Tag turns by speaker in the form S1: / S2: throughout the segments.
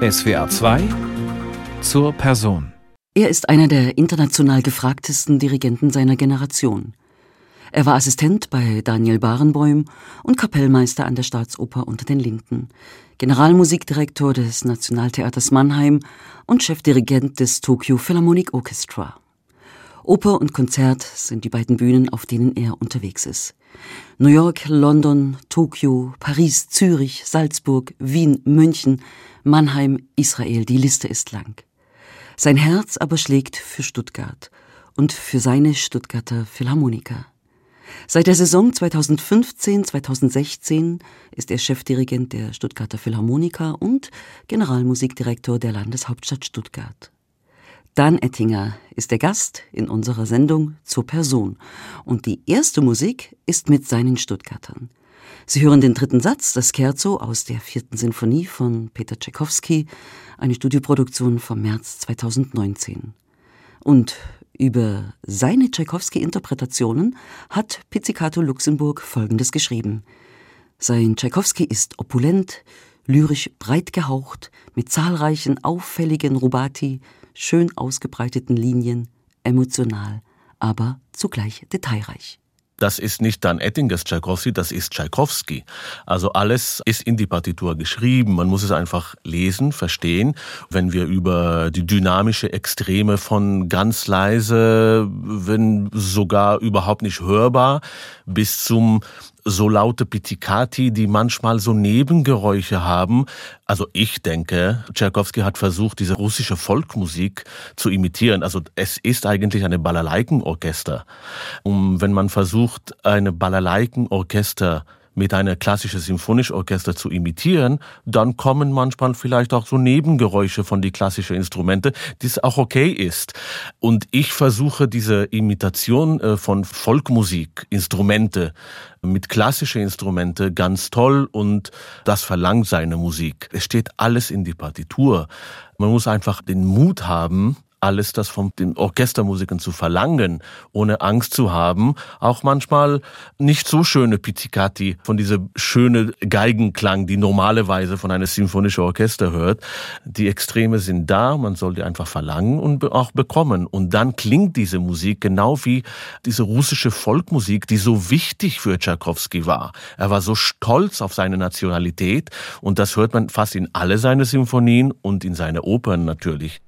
S1: SWR 2 zur Person.
S2: Er ist einer der international gefragtesten Dirigenten seiner Generation. Er war Assistent bei Daniel Barenboim und Kapellmeister an der Staatsoper unter den Linden, Generalmusikdirektor des Nationaltheaters Mannheim und Chefdirigent des Tokyo Philharmonic Orchestra. Oper und Konzert sind die beiden Bühnen, auf denen er unterwegs ist. New York, London, Tokio, Paris, Zürich, Salzburg, Wien, München, Mannheim, Israel, die Liste ist lang. Sein Herz aber schlägt für Stuttgart und für seine Stuttgarter Philharmoniker. Seit der Saison 2015-2016 ist er Chefdirigent der Stuttgarter Philharmoniker und Generalmusikdirektor der Landeshauptstadt Stuttgart. Dan Ettinger ist der Gast in unserer Sendung zur Person. Und die erste Musik ist mit seinen Stuttgartern. Sie hören den dritten Satz, das Scherzo aus der vierten Sinfonie von Peter Tchaikovsky, eine Studioproduktion vom März 2019. Und über seine Tchaikovsky-Interpretationen hat Pizzicato Luxemburg Folgendes geschrieben. Sein Tchaikovsky ist opulent, lyrisch breit gehaucht, mit zahlreichen auffälligen Rubati, schön ausgebreiteten Linien, emotional, aber zugleich detailreich.
S3: Das ist nicht dann Ettingers Tchaikovsky, das ist Tchaikovsky. Also alles ist in die Partitur geschrieben. Man muss es einfach lesen, verstehen. Wenn wir über die dynamische Extreme von ganz leise, wenn sogar überhaupt nicht hörbar, bis zum so laute Pizzicati, die manchmal so Nebengeräusche haben. Also ich denke, Tchaikovsky hat versucht, diese russische Volkmusik zu imitieren. Also es ist eigentlich eine Balalaikenorchester. Und wenn man versucht, eine Balalaikenorchester mit einer klassischen Symphonieorchester zu imitieren, dann kommen manchmal vielleicht auch so Nebengeräusche von die klassischen Instrumente, das auch okay ist. Und ich versuche diese Imitation äh, von Volkmusik, Instrumente mit klassischen Instrumente ganz toll und das verlangt seine Musik. Es steht alles in die Partitur. Man muss einfach den Mut haben, alles das von den Orchestermusikern zu verlangen, ohne Angst zu haben. Auch manchmal nicht so schöne Pizzicati von dieser schöne Geigenklang, die normalerweise von einer symphonischen Orchester hört. Die Extreme sind da, man soll die einfach verlangen und auch bekommen. Und dann klingt diese Musik genau wie diese russische Volkmusik, die so wichtig für Tchaikovsky war. Er war so stolz auf seine Nationalität und das hört man fast in alle seine Symphonien und in seine Opern natürlich.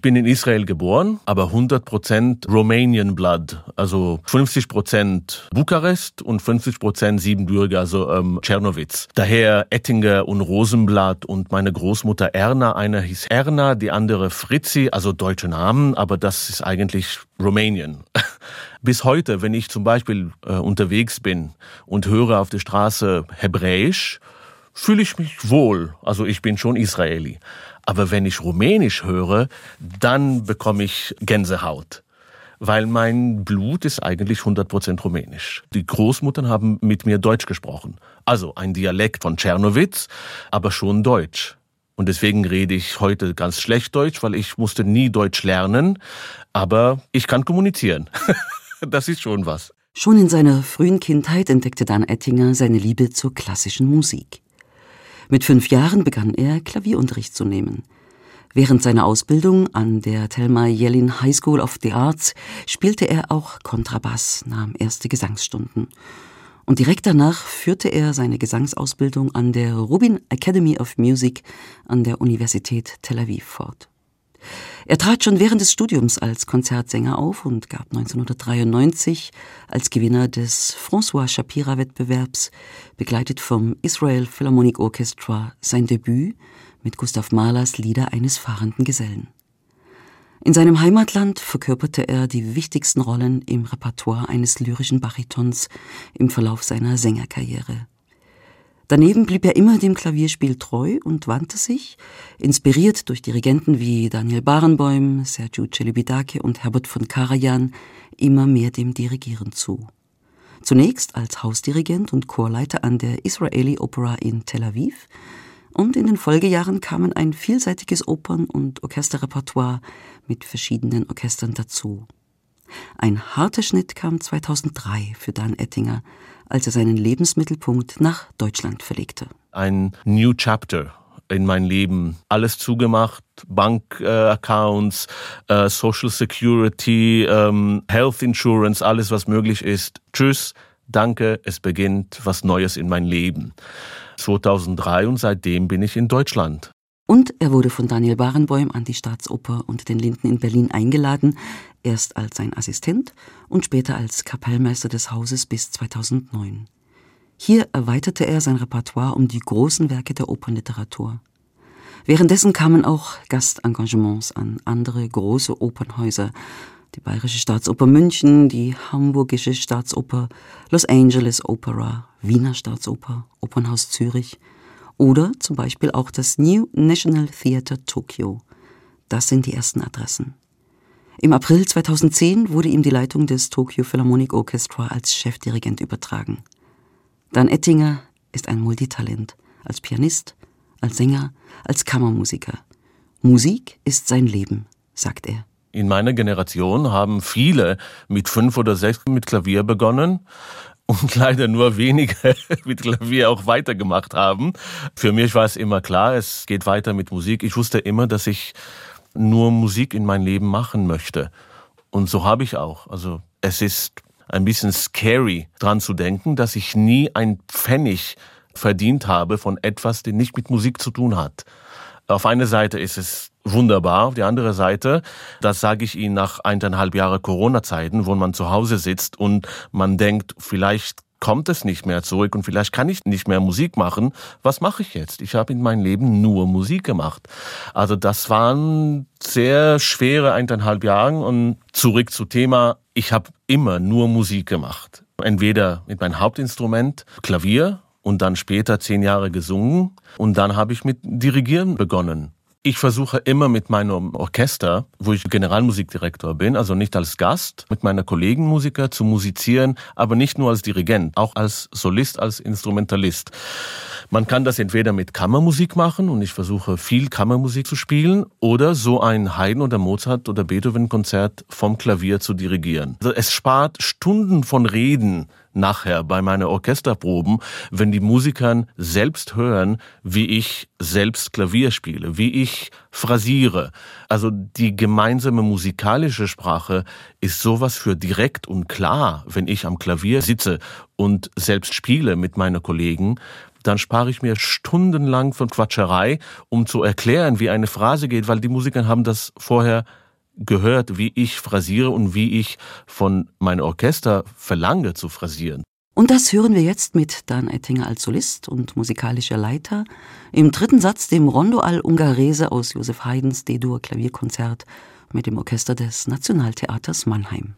S3: Ich bin in Israel geboren, aber 100% Romanian Blood, also 50% Bukarest und 50% Siebenbürger, also ähm, Czernowitz. Daher Ettinger und Rosenblatt und meine Großmutter Erna, eine hieß Erna, die andere Fritzi, also deutsche Namen, aber das ist eigentlich Romanian. Bis heute, wenn ich zum Beispiel äh, unterwegs bin und höre auf der Straße Hebräisch, fühle ich mich wohl. Also ich bin schon Israeli. Aber wenn ich Rumänisch höre, dann bekomme ich Gänsehaut. Weil mein Blut ist eigentlich 100% rumänisch. Die Großmuttern haben mit mir Deutsch gesprochen. Also ein Dialekt von Czernowitz, aber schon Deutsch. Und deswegen rede ich heute ganz schlecht Deutsch, weil ich musste nie Deutsch lernen. Aber ich kann kommunizieren. das ist schon was.
S2: Schon in seiner frühen Kindheit entdeckte Dan Ettinger seine Liebe zur klassischen Musik. Mit fünf Jahren begann er Klavierunterricht zu nehmen. Während seiner Ausbildung an der Thelma Yellin High School of the Arts spielte er auch Kontrabass, nahm erste Gesangsstunden. Und direkt danach führte er seine Gesangsausbildung an der Rubin Academy of Music an der Universität Tel Aviv fort. Er trat schon während des Studiums als Konzertsänger auf und gab 1993 als Gewinner des François Shapira Wettbewerbs, begleitet vom Israel Philharmonic Orchestra, sein Debüt mit Gustav Mahlers Lieder eines fahrenden Gesellen. In seinem Heimatland verkörperte er die wichtigsten Rollen im Repertoire eines lyrischen Baritons im Verlauf seiner Sängerkarriere. Daneben blieb er immer dem Klavierspiel treu und wandte sich, inspiriert durch Dirigenten wie Daniel Barenboim, Sergio Celibidake und Herbert von Karajan, immer mehr dem Dirigieren zu. Zunächst als Hausdirigent und Chorleiter an der Israeli Opera in Tel Aviv und in den Folgejahren kamen ein vielseitiges Opern- und Orchesterrepertoire mit verschiedenen Orchestern dazu. Ein harter Schnitt kam 2003 für Dan Ettinger, als er seinen Lebensmittelpunkt nach Deutschland verlegte.
S3: Ein New Chapter in mein Leben. Alles zugemacht, Bankaccounts, äh, äh, Social Security, ähm, Health Insurance, alles was möglich ist. Tschüss, danke, es beginnt was Neues in mein Leben. 2003 und seitdem bin ich in Deutschland.
S2: Und er wurde von Daniel Barenboim an die Staatsoper und den Linden in Berlin eingeladen, erst als sein Assistent und später als Kapellmeister des Hauses bis 2009. Hier erweiterte er sein Repertoire um die großen Werke der Opernliteratur. Währenddessen kamen auch Gastengagements an andere große Opernhäuser, die Bayerische Staatsoper München, die Hamburgische Staatsoper, Los Angeles Opera, Wiener Staatsoper, Opernhaus Zürich oder zum Beispiel auch das New National Theatre Tokyo. Das sind die ersten Adressen. Im April 2010 wurde ihm die Leitung des Tokyo Philharmonic Orchestra als Chefdirigent übertragen. Dan Ettinger ist ein Multitalent, als Pianist, als Sänger, als Kammermusiker. Musik ist sein Leben, sagt er.
S3: In meiner Generation haben viele mit fünf oder sechs mit Klavier begonnen und leider nur wenige mit Klavier auch weitergemacht haben. Für mich war es immer klar, es geht weiter mit Musik. Ich wusste immer, dass ich nur Musik in mein Leben machen möchte. Und so habe ich auch. Also es ist ein bisschen scary dran zu denken, dass ich nie ein Pfennig verdient habe von etwas, das nicht mit Musik zu tun hat. Auf einer Seite ist es wunderbar, auf die andere Seite, das sage ich Ihnen nach eineinhalb Jahre Corona-Zeiten, wo man zu Hause sitzt und man denkt, vielleicht kommt es nicht mehr zurück und vielleicht kann ich nicht mehr Musik machen. Was mache ich jetzt? Ich habe in meinem Leben nur Musik gemacht. Also das waren sehr schwere eineinhalb Jahre und zurück zu Thema, ich habe immer nur Musik gemacht. Entweder mit meinem Hauptinstrument, Klavier, und dann später zehn Jahre gesungen und dann habe ich mit Dirigieren begonnen. Ich versuche immer mit meinem Orchester, wo ich Generalmusikdirektor bin, also nicht als Gast, mit meiner Kollegenmusiker zu musizieren, aber nicht nur als Dirigent, auch als Solist, als Instrumentalist. Man kann das entweder mit Kammermusik machen und ich versuche viel Kammermusik zu spielen oder so ein Haydn oder Mozart oder Beethoven Konzert vom Klavier zu dirigieren. Also es spart Stunden von Reden nachher bei meinen Orchesterproben, wenn die Musikern selbst hören, wie ich selbst Klavier spiele, wie ich phrasiere. Also die gemeinsame musikalische Sprache ist sowas für direkt und klar, wenn ich am Klavier sitze und selbst spiele mit meinen Kollegen, dann spare ich mir stundenlang von Quatscherei, um zu erklären, wie eine Phrase geht, weil die Musiker haben das vorher gehört, wie ich phrasiere und wie ich von meinem Orchester verlange zu phrasieren.
S2: Und das hören wir jetzt mit Dan Ettinger als Solist und musikalischer Leiter im dritten Satz dem Rondo al Ungarese aus Josef Haydns D-Dur Klavierkonzert mit dem Orchester des Nationaltheaters Mannheim.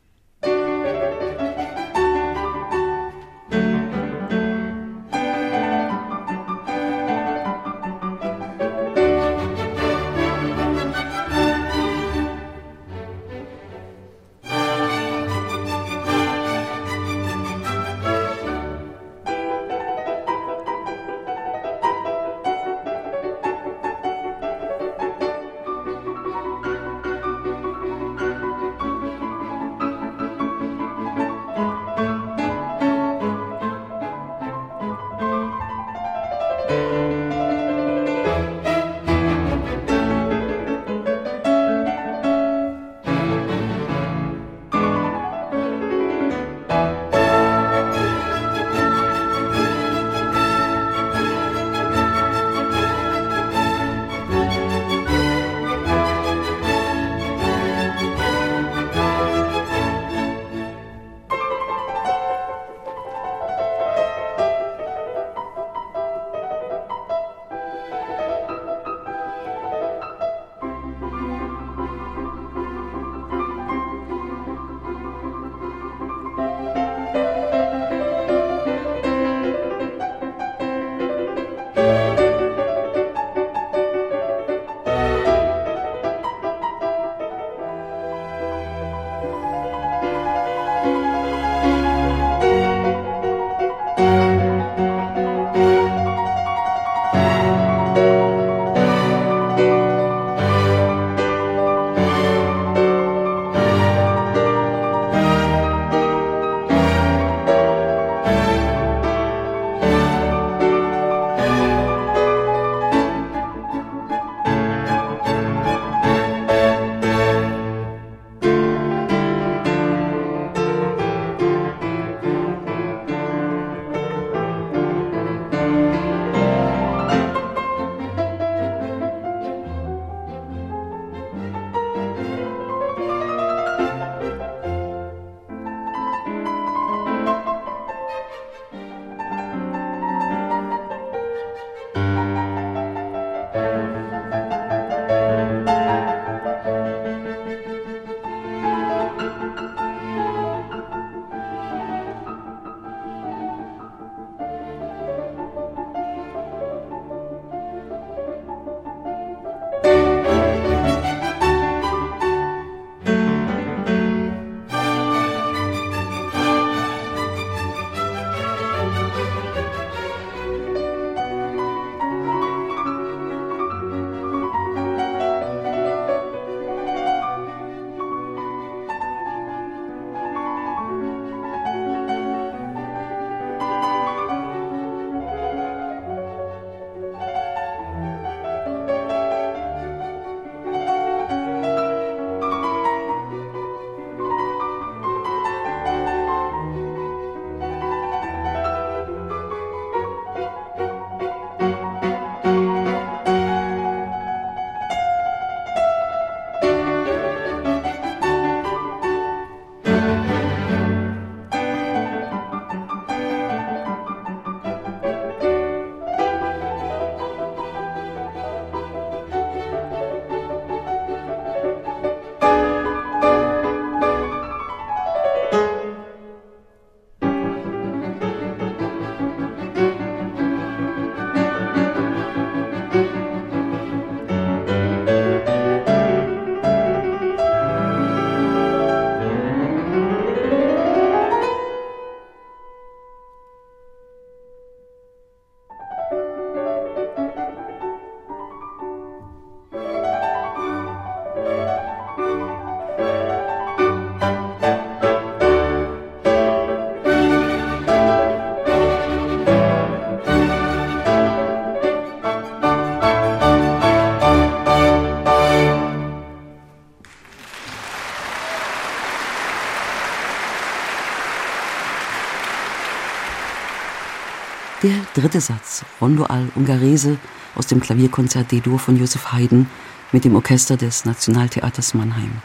S2: Dritte Satz, Rondo al Ungarese aus dem Klavierkonzert D-Dur von Josef Haydn mit dem Orchester des Nationaltheaters Mannheim.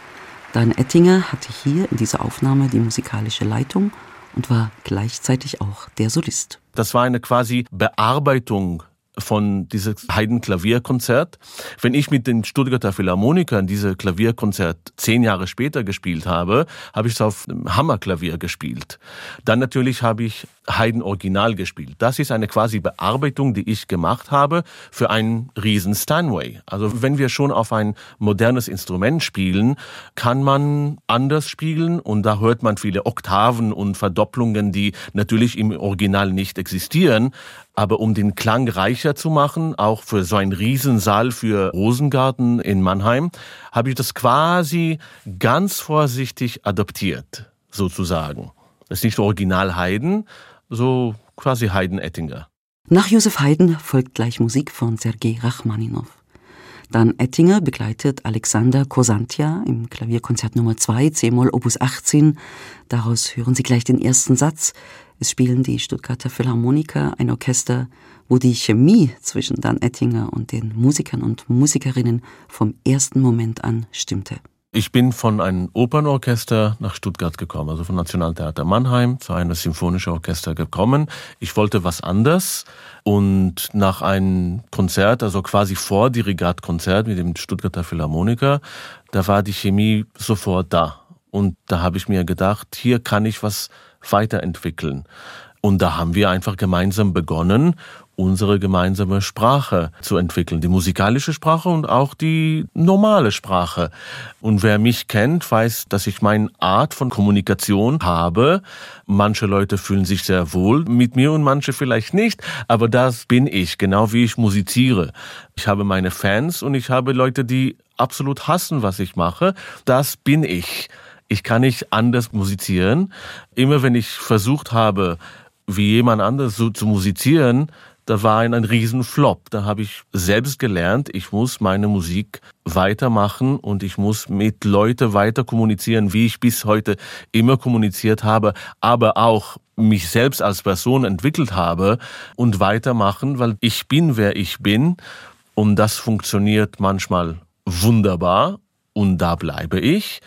S2: Dan Ettinger hatte hier in dieser Aufnahme die musikalische Leitung und war gleichzeitig auch der Solist.
S3: Das war eine quasi Bearbeitung von diesem Haydn-Klavierkonzert. Wenn ich mit den Stuttgarter Philharmonikern diese Klavierkonzert zehn Jahre später gespielt habe, habe ich es auf Hammerklavier gespielt. Dann natürlich habe ich Haydn Original gespielt. Das ist eine quasi Bearbeitung, die ich gemacht habe für einen riesen Steinway. Also wenn wir schon auf ein modernes Instrument spielen, kann man anders spielen und da hört man viele Oktaven und Verdopplungen, die natürlich im Original nicht existieren. Aber um den Klang reicher zu machen, auch für so einen Riesensaal für Rosengarten in Mannheim, habe ich das quasi ganz vorsichtig adaptiert, sozusagen. Das ist nicht original Haydn, so quasi Haydn-Ettinger.
S2: Nach Josef Haydn folgt gleich Musik von Sergei Rachmaninow. Dann Ettinger begleitet Alexander Kosantia im Klavierkonzert Nummer 2, C-Moll Opus 18. Daraus hören Sie gleich den ersten Satz. Es spielen die Stuttgarter Philharmoniker, ein Orchester, wo die Chemie zwischen Dan Ettinger und den Musikern und Musikerinnen vom ersten Moment an stimmte.
S3: Ich bin von einem Opernorchester nach Stuttgart gekommen, also vom Nationaltheater Mannheim zu einem symphonischen Orchester gekommen. Ich wollte was anderes und nach einem Konzert, also quasi vor Dirigatkonzert mit dem Stuttgarter Philharmoniker, da war die Chemie sofort da. Und da habe ich mir gedacht, hier kann ich was weiterentwickeln. Und da haben wir einfach gemeinsam begonnen unsere gemeinsame Sprache zu entwickeln, die musikalische Sprache und auch die normale Sprache. Und wer mich kennt, weiß, dass ich meine Art von Kommunikation habe. Manche Leute fühlen sich sehr wohl mit mir und manche vielleicht nicht, aber das bin ich, genau wie ich musiziere. Ich habe meine Fans und ich habe Leute, die absolut hassen, was ich mache. Das bin ich. Ich kann nicht anders musizieren. Immer wenn ich versucht habe, wie jemand anders so zu musizieren, da war ein, ein Riesenflop. Da habe ich selbst gelernt, ich muss meine Musik weitermachen und ich muss mit Leuten weiter kommunizieren, wie ich bis heute immer kommuniziert habe, aber auch mich selbst als Person entwickelt habe und weitermachen, weil ich bin, wer ich bin und das funktioniert manchmal wunderbar und da bleibe ich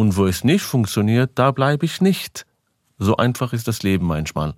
S3: und wo es nicht funktioniert, da bleibe ich nicht. So einfach ist das Leben manchmal.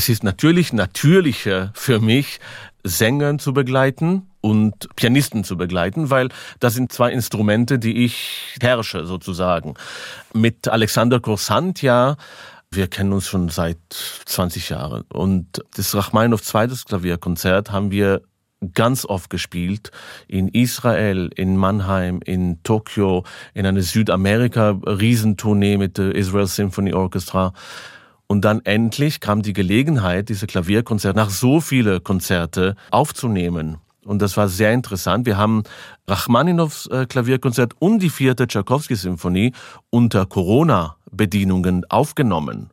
S3: Es ist natürlich natürlicher für mich, Sängern zu begleiten und Pianisten zu begleiten, weil das sind zwei Instrumente, die ich herrsche sozusagen. Mit Alexander Korsantia wir kennen uns schon seit 20 Jahren und das Rachmaninoff zweites Klavierkonzert haben wir ganz oft gespielt in Israel, in Mannheim, in Tokio, in einer Südamerika-Riesentournee mit der Israel Symphony Orchestra. Und dann endlich kam die Gelegenheit, diese Klavierkonzerte nach so viele Konzerte aufzunehmen. Und das war sehr interessant. Wir haben Rachmaninows äh, Klavierkonzert und die vierte Tchaikovsky-Symphonie unter Corona-Bedienungen aufgenommen.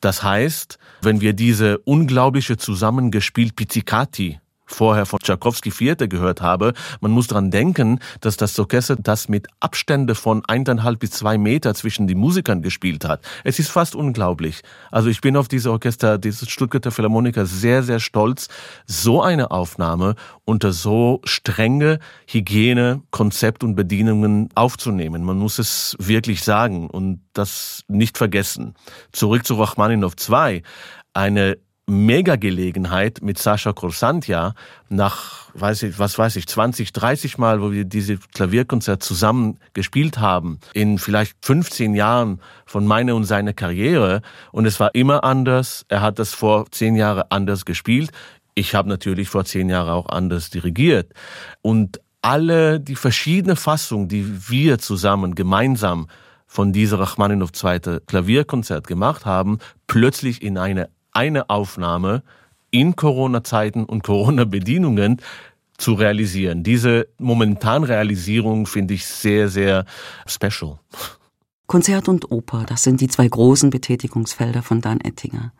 S3: Das heißt, wenn wir diese unglaubliche zusammengespielt Pizzicati vorher von Tchaikovsky Vierte gehört habe. Man muss dran denken, dass das Orchester das mit Abstände von eineinhalb bis zwei Meter zwischen den Musikern gespielt hat. Es ist fast unglaublich. Also ich bin auf diese Orchester, dieses Stuttgarter Philharmoniker sehr, sehr stolz, so eine Aufnahme unter so strenge Hygiene, Konzept und Bedienungen aufzunehmen. Man muss es wirklich sagen und das nicht vergessen. Zurück zu Rachmaninow 2 eine Mega-Gelegenheit mit Sascha Korsantia nach, weiß ich, was weiß ich, 20, 30 Mal, wo wir diese Klavierkonzert zusammen gespielt haben, in vielleicht 15 Jahren von meiner und seiner Karriere. Und es war immer anders. Er hat das vor zehn Jahren anders gespielt. Ich habe natürlich vor zehn Jahren auch anders dirigiert. Und alle die verschiedenen Fassungen, die wir zusammen gemeinsam von dieser Rachmaninow zweite Klavierkonzert gemacht haben, plötzlich in eine eine Aufnahme in Corona-Zeiten und Corona-Bedienungen zu realisieren. Diese momentan Realisierung finde ich sehr, sehr special.
S2: Konzert und Oper, das sind die zwei großen Betätigungsfelder von Dan Ettinger.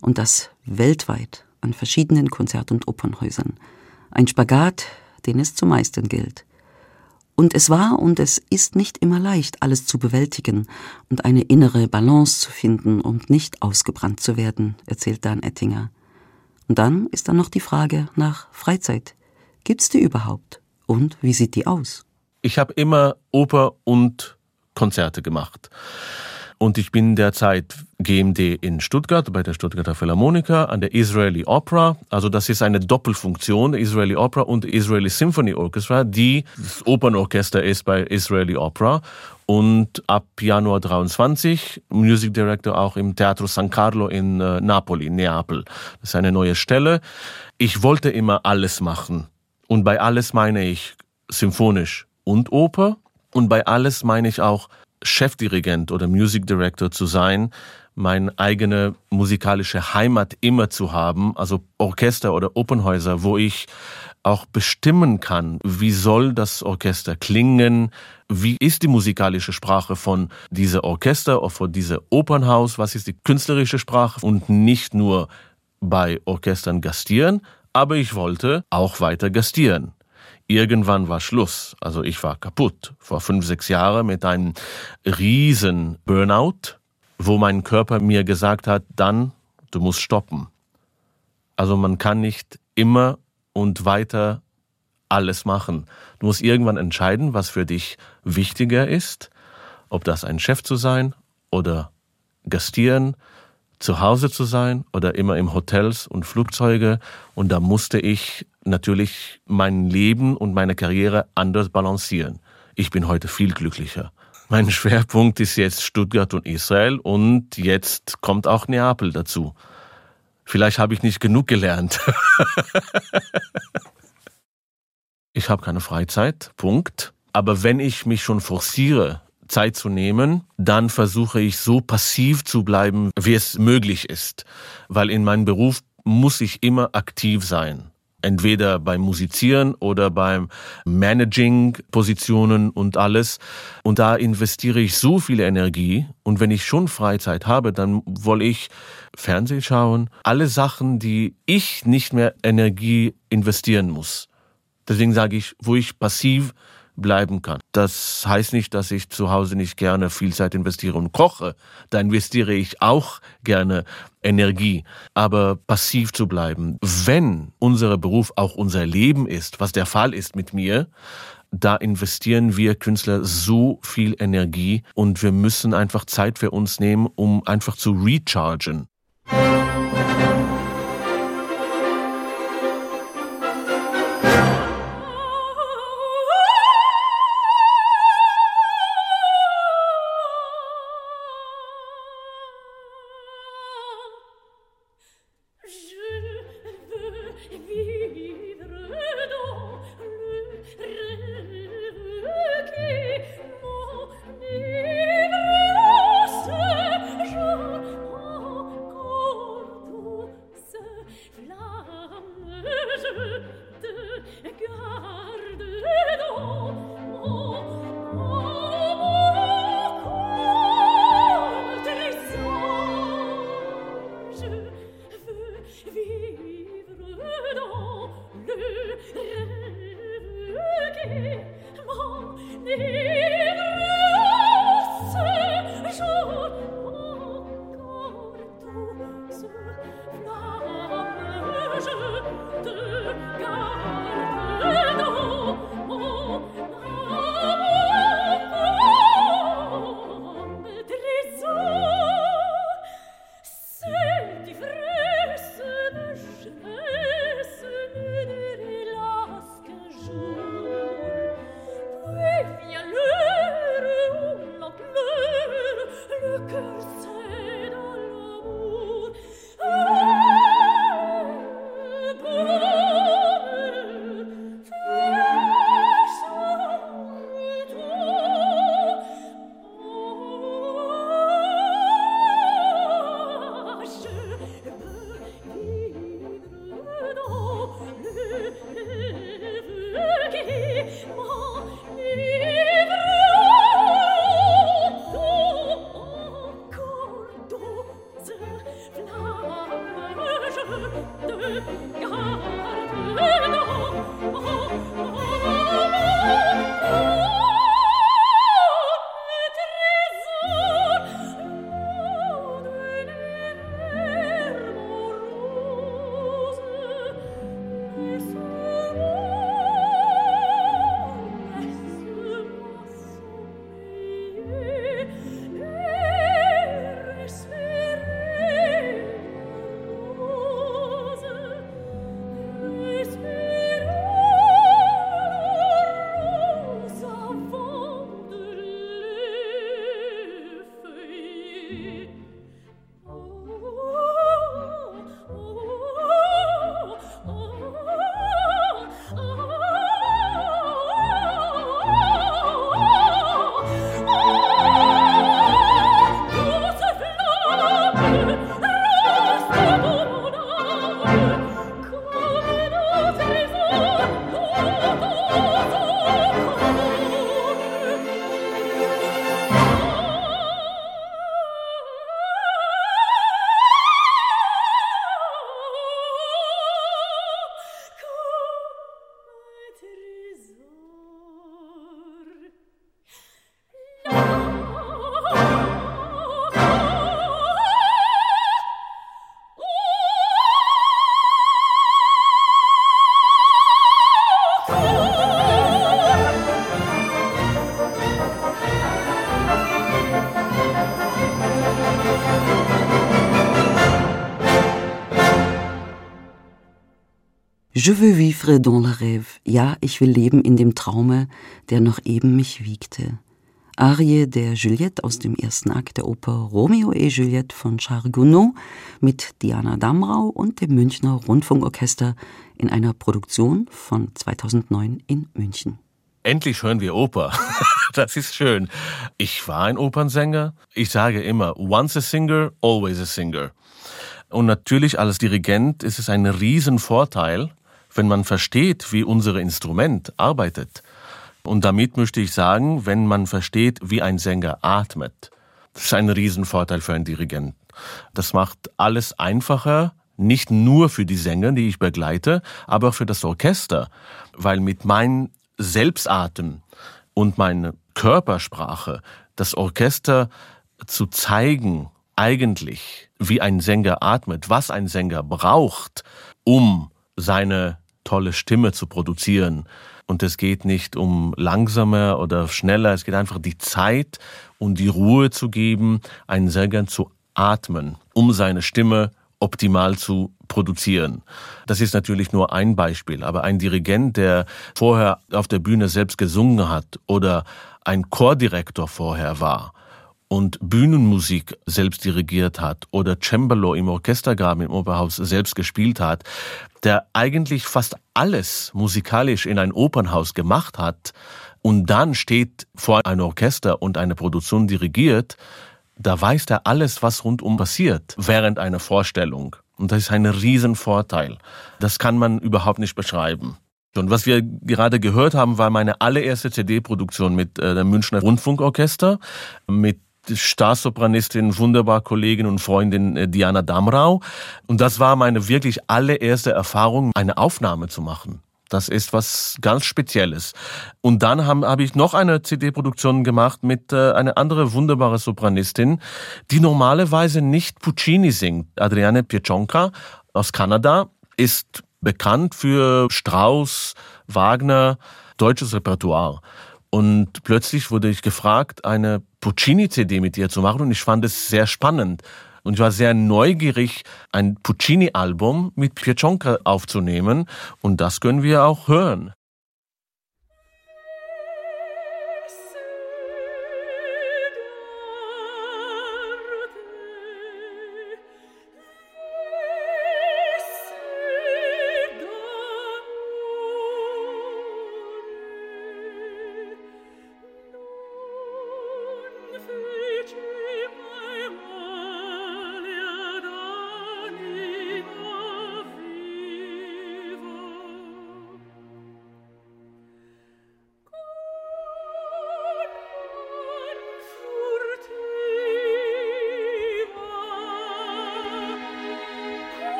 S2: Und das weltweit an verschiedenen Konzert- und Opernhäusern. Ein Spagat, den es zu meistern gilt. Und es war und es ist nicht immer leicht, alles zu bewältigen und eine innere Balance zu finden, um nicht ausgebrannt zu werden, erzählt Dan Ettinger. Und dann ist da noch die Frage nach Freizeit. Gibt's die überhaupt? Und wie sieht die aus?
S3: Ich habe immer Oper und Konzerte gemacht. Und ich bin derzeit GMD in Stuttgart bei der Stuttgarter Philharmoniker an der Israeli Opera. Also das ist eine Doppelfunktion, Israeli Opera und Israeli Symphony Orchestra, die das Opernorchester ist bei Israeli Opera. Und ab Januar 23 Music Director auch im Teatro San Carlo in äh, Napoli, Neapel. Das ist eine neue Stelle. Ich wollte immer alles machen. Und bei alles meine ich symphonisch und Oper. Und bei alles meine ich auch Chefdirigent oder Music Director zu sein, meine eigene musikalische Heimat immer zu haben, also Orchester oder Opernhäuser, wo ich auch bestimmen kann, wie soll das Orchester klingen, wie ist die musikalische Sprache von dieser Orchester oder von dieser Opernhaus, was ist die künstlerische Sprache und nicht nur bei Orchestern gastieren, aber ich wollte auch weiter gastieren irgendwann war Schluss. Also ich war kaputt. Vor fünf, sechs Jahren mit einem riesen Burnout, wo mein Körper mir gesagt hat, dann, du musst stoppen. Also man kann nicht immer und weiter alles machen. Du musst irgendwann entscheiden, was für dich wichtiger ist, ob das ein Chef zu sein oder gastieren, zu Hause zu sein oder immer im Hotels und Flugzeuge. Und da musste ich natürlich mein Leben und meine Karriere anders balancieren. Ich bin heute viel glücklicher. Mein Schwerpunkt ist jetzt Stuttgart und Israel und jetzt kommt auch Neapel dazu. Vielleicht habe ich nicht genug gelernt. ich habe keine Freizeit, Punkt. Aber wenn ich mich schon forciere, Zeit zu nehmen, dann versuche ich so passiv zu bleiben, wie es möglich ist. Weil in meinem Beruf muss ich immer aktiv sein entweder beim Musizieren oder beim Managing Positionen und alles. Und da investiere ich so viel Energie. Und wenn ich schon Freizeit habe, dann will ich Fernsehen schauen. Alle Sachen, die ich nicht mehr Energie investieren muss. Deswegen sage ich, wo ich passiv bleiben kann. Das heißt nicht, dass ich zu Hause nicht gerne viel Zeit investiere und koche. Da investiere ich auch gerne Energie. Aber passiv zu bleiben, wenn unser Beruf auch unser Leben ist, was der Fall ist mit mir, da investieren wir Künstler so viel Energie und wir müssen einfach Zeit für uns nehmen, um einfach zu rechargen.
S2: Je veux vivre dans le rêve. Ja, ich will leben in dem Traume, der noch eben mich wiegte. Arie der Juliette aus dem ersten Akt der Oper Romeo et Juliette von Charles Gounod mit Diana Damrau und dem Münchner Rundfunkorchester in einer Produktion von 2009 in München.
S3: Endlich hören wir Oper. das ist schön. Ich war ein Opernsänger. Ich sage immer, once a singer, always a singer. Und natürlich als Dirigent ist es ein Riesenvorteil, wenn man versteht, wie unser Instrument arbeitet. Und damit möchte ich sagen, wenn man versteht, wie ein Sänger atmet, das ist ein Riesenvorteil für einen Dirigent. Das macht alles einfacher, nicht nur für die Sänger, die ich begleite, aber auch für das Orchester, weil mit meinem Selbstatem und meiner Körpersprache das Orchester zu zeigen, eigentlich, wie ein Sänger atmet, was ein Sänger braucht, um seine tolle Stimme zu produzieren, und es geht nicht um langsamer oder schneller, es geht einfach die Zeit und die Ruhe zu geben, einen Sänger zu atmen, um seine Stimme optimal zu produzieren. Das ist natürlich nur ein Beispiel, aber ein Dirigent, der vorher auf der Bühne selbst gesungen hat oder ein Chordirektor vorher war und Bühnenmusik selbst dirigiert hat oder Cembalo im Orchestergraben im Operhaus selbst gespielt hat, der eigentlich fast alles musikalisch in ein Opernhaus gemacht hat und dann steht vor einem Orchester und eine Produktion dirigiert, da weiß er alles, was rundum passiert während einer Vorstellung. Und das ist ein Riesenvorteil. Das kann man überhaupt nicht beschreiben. Und was wir gerade gehört haben, war meine allererste CD-Produktion mit äh, dem Münchner Rundfunkorchester, mit Staatssopranistin, wunderbar Kollegin und Freundin äh, Diana Damrau. Und das war meine wirklich allererste Erfahrung, eine Aufnahme zu machen. Das ist was ganz Spezielles. Und dann habe hab ich noch eine CD-Produktion gemacht mit äh, einer anderen wunderbare Sopranistin, die normalerweise nicht Puccini singt. Adriane Pieczonka aus Kanada ist bekannt für Strauss, Wagner, deutsches Repertoire. Und plötzlich wurde ich gefragt, eine Puccini-CD mit ihr zu machen und ich fand es sehr spannend. Und ich war sehr neugierig, ein Puccini-Album mit Pieczonka aufzunehmen und das können wir auch hören.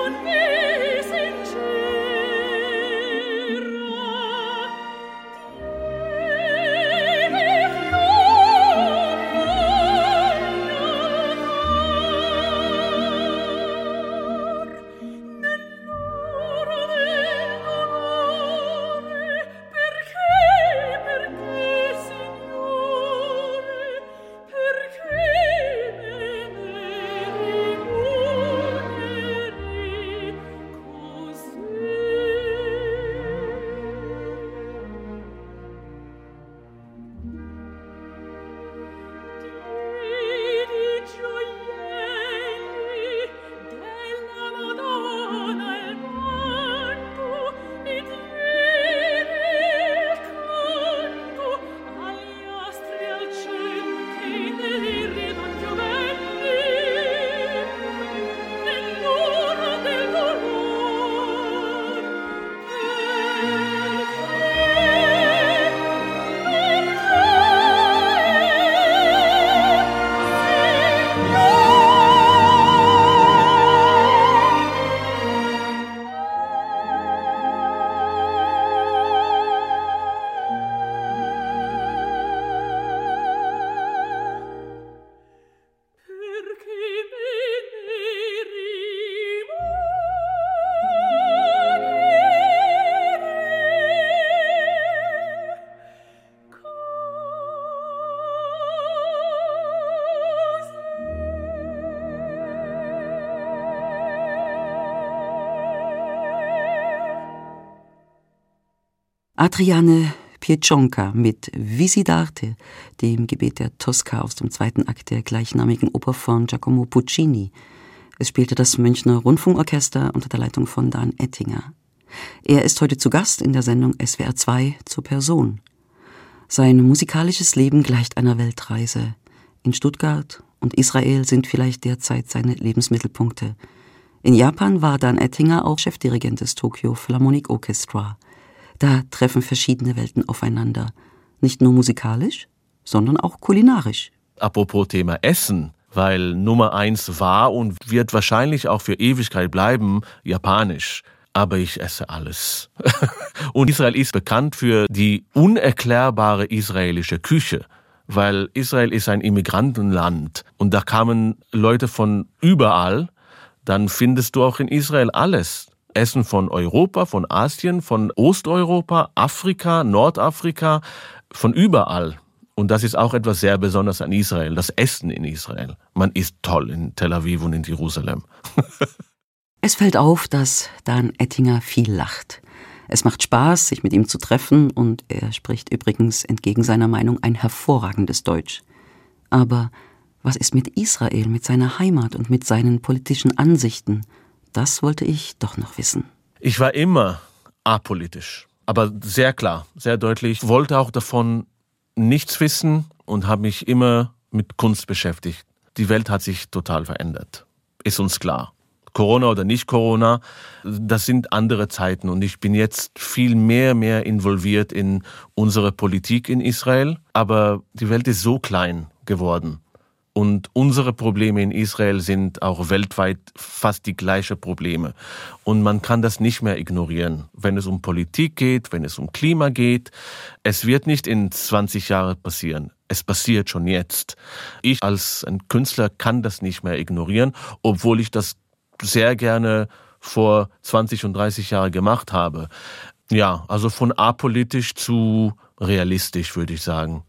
S3: Oh, me.
S2: Adriane Pieczonka mit Visidarte, dem Gebet der Tosca aus dem zweiten Akt der gleichnamigen Oper von Giacomo Puccini. Es spielte das Münchner Rundfunkorchester unter der Leitung von Dan Ettinger. Er ist heute zu Gast in der Sendung SWR 2 zur Person. Sein musikalisches Leben gleicht einer Weltreise. In Stuttgart und Israel sind vielleicht derzeit seine Lebensmittelpunkte. In Japan war Dan Ettinger auch Chefdirigent des Tokyo Philharmonic Orchestra. Da treffen verschiedene Welten aufeinander. Nicht nur musikalisch, sondern auch kulinarisch.
S3: Apropos Thema Essen, weil Nummer eins war und wird wahrscheinlich auch für Ewigkeit bleiben, japanisch. Aber ich esse alles. und Israel ist bekannt für die unerklärbare israelische Küche weil Israel ist ein Immigrantenland und da kamen Leute von überall, dann findest du auch in Israel alles. Essen von Europa, von Asien, von Osteuropa, Afrika, Nordafrika, von überall. Und das ist auch etwas sehr Besonderes an Israel, das Essen in Israel. Man isst toll in Tel Aviv und in Jerusalem.
S2: es fällt auf, dass Dan Ettinger viel lacht. Es macht Spaß, sich mit ihm zu treffen, und er spricht übrigens entgegen seiner Meinung ein hervorragendes Deutsch. Aber was ist mit Israel, mit seiner Heimat und mit seinen politischen Ansichten? Das wollte ich doch noch wissen.
S3: Ich war immer apolitisch, aber sehr klar, sehr deutlich. Ich wollte auch davon nichts wissen und habe mich immer mit Kunst beschäftigt. Die Welt hat sich total verändert. Ist uns klar. Corona oder nicht Corona, das sind andere Zeiten und ich bin jetzt viel mehr, mehr involviert in unsere Politik in Israel. Aber die Welt ist so klein geworden. Und unsere Probleme in Israel sind auch weltweit fast die gleichen Probleme. Und man kann das nicht mehr ignorieren, wenn es um Politik geht, wenn es um Klima geht. Es wird nicht in 20 Jahren passieren. Es passiert schon jetzt. Ich als ein Künstler kann das nicht mehr ignorieren, obwohl ich das sehr gerne vor 20 und 30 Jahren gemacht habe. Ja, also von apolitisch zu realistisch, würde ich sagen.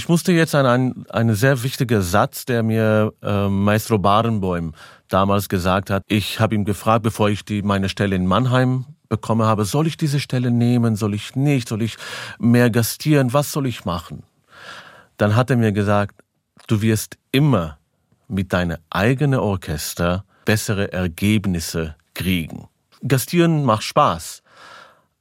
S3: Ich musste jetzt an einen, einen sehr wichtigen Satz, der mir äh, Maestro Barenboim damals gesagt hat. Ich habe ihm gefragt, bevor ich die, meine Stelle in Mannheim bekommen habe, soll ich diese Stelle nehmen, soll ich nicht, soll ich mehr gastieren, was soll ich machen? Dann hat er mir gesagt, du wirst immer mit deinem eigenen Orchester bessere Ergebnisse kriegen. Gastieren macht Spaß,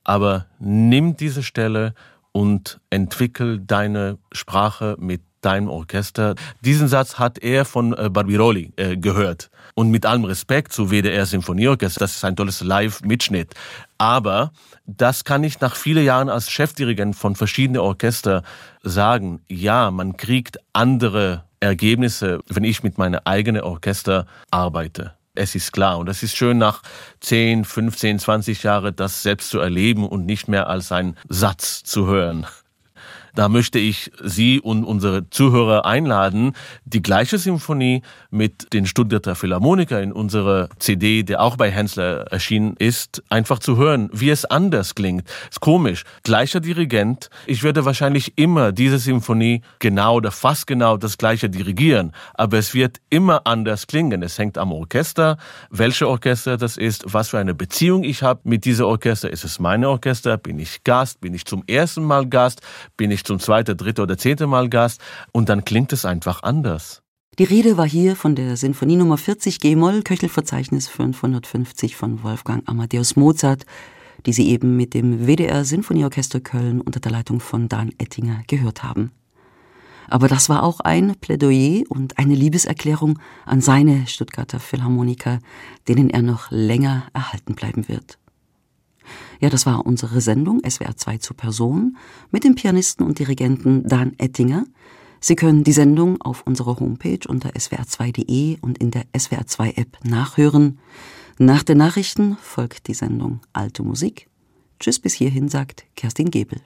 S3: aber nimm diese Stelle und entwickel deine Sprache mit deinem Orchester. Diesen Satz hat er von äh, Barbirolli äh, gehört. Und mit allem Respekt zu WDR Sinfonieorchester, das ist ein tolles Live-Mitschnitt. Aber das kann ich nach vielen Jahren als Chefdirigent von verschiedenen Orchester sagen. Ja, man kriegt andere Ergebnisse, wenn ich mit meinem eigenen Orchester arbeite. Es ist klar. Und es ist schön, nach 10, 15, 20 Jahren das selbst zu erleben und nicht mehr als ein Satz zu hören. Da möchte ich Sie und unsere Zuhörer einladen, die gleiche Symphonie mit den Stuttgarter Philharmoniker in unserer CD, der auch bei Hensler erschienen ist, einfach zu hören, wie es anders klingt. Ist komisch. Gleicher Dirigent. Ich werde wahrscheinlich immer diese Symphonie genau oder fast genau das gleiche dirigieren, aber es wird immer anders klingen. Es hängt am Orchester, welche Orchester das ist, was für eine Beziehung ich habe mit dieser Orchester. Ist es meine Orchester? Bin ich Gast? Bin ich zum ersten Mal Gast? Bin ich zum zweiten, dritten oder zehnten Mal Gast und dann klingt es einfach anders.
S2: Die Rede war hier von der Sinfonie Nummer 40 G-Moll, Köchelverzeichnis 550 von Wolfgang Amadeus Mozart, die Sie eben mit dem WDR Sinfonieorchester Köln unter der Leitung von Dan Ettinger gehört haben. Aber das war auch ein Plädoyer und eine Liebeserklärung an seine Stuttgarter Philharmoniker, denen er noch länger erhalten bleiben wird. Ja, das war unsere Sendung SWR 2 zu Person mit dem Pianisten und Dirigenten Dan Ettinger. Sie können die Sendung auf unserer Homepage unter swr2.de und in der SWR2 App nachhören. Nach den Nachrichten folgt die Sendung Alte Musik. Tschüss bis hierhin sagt Kerstin Gebel.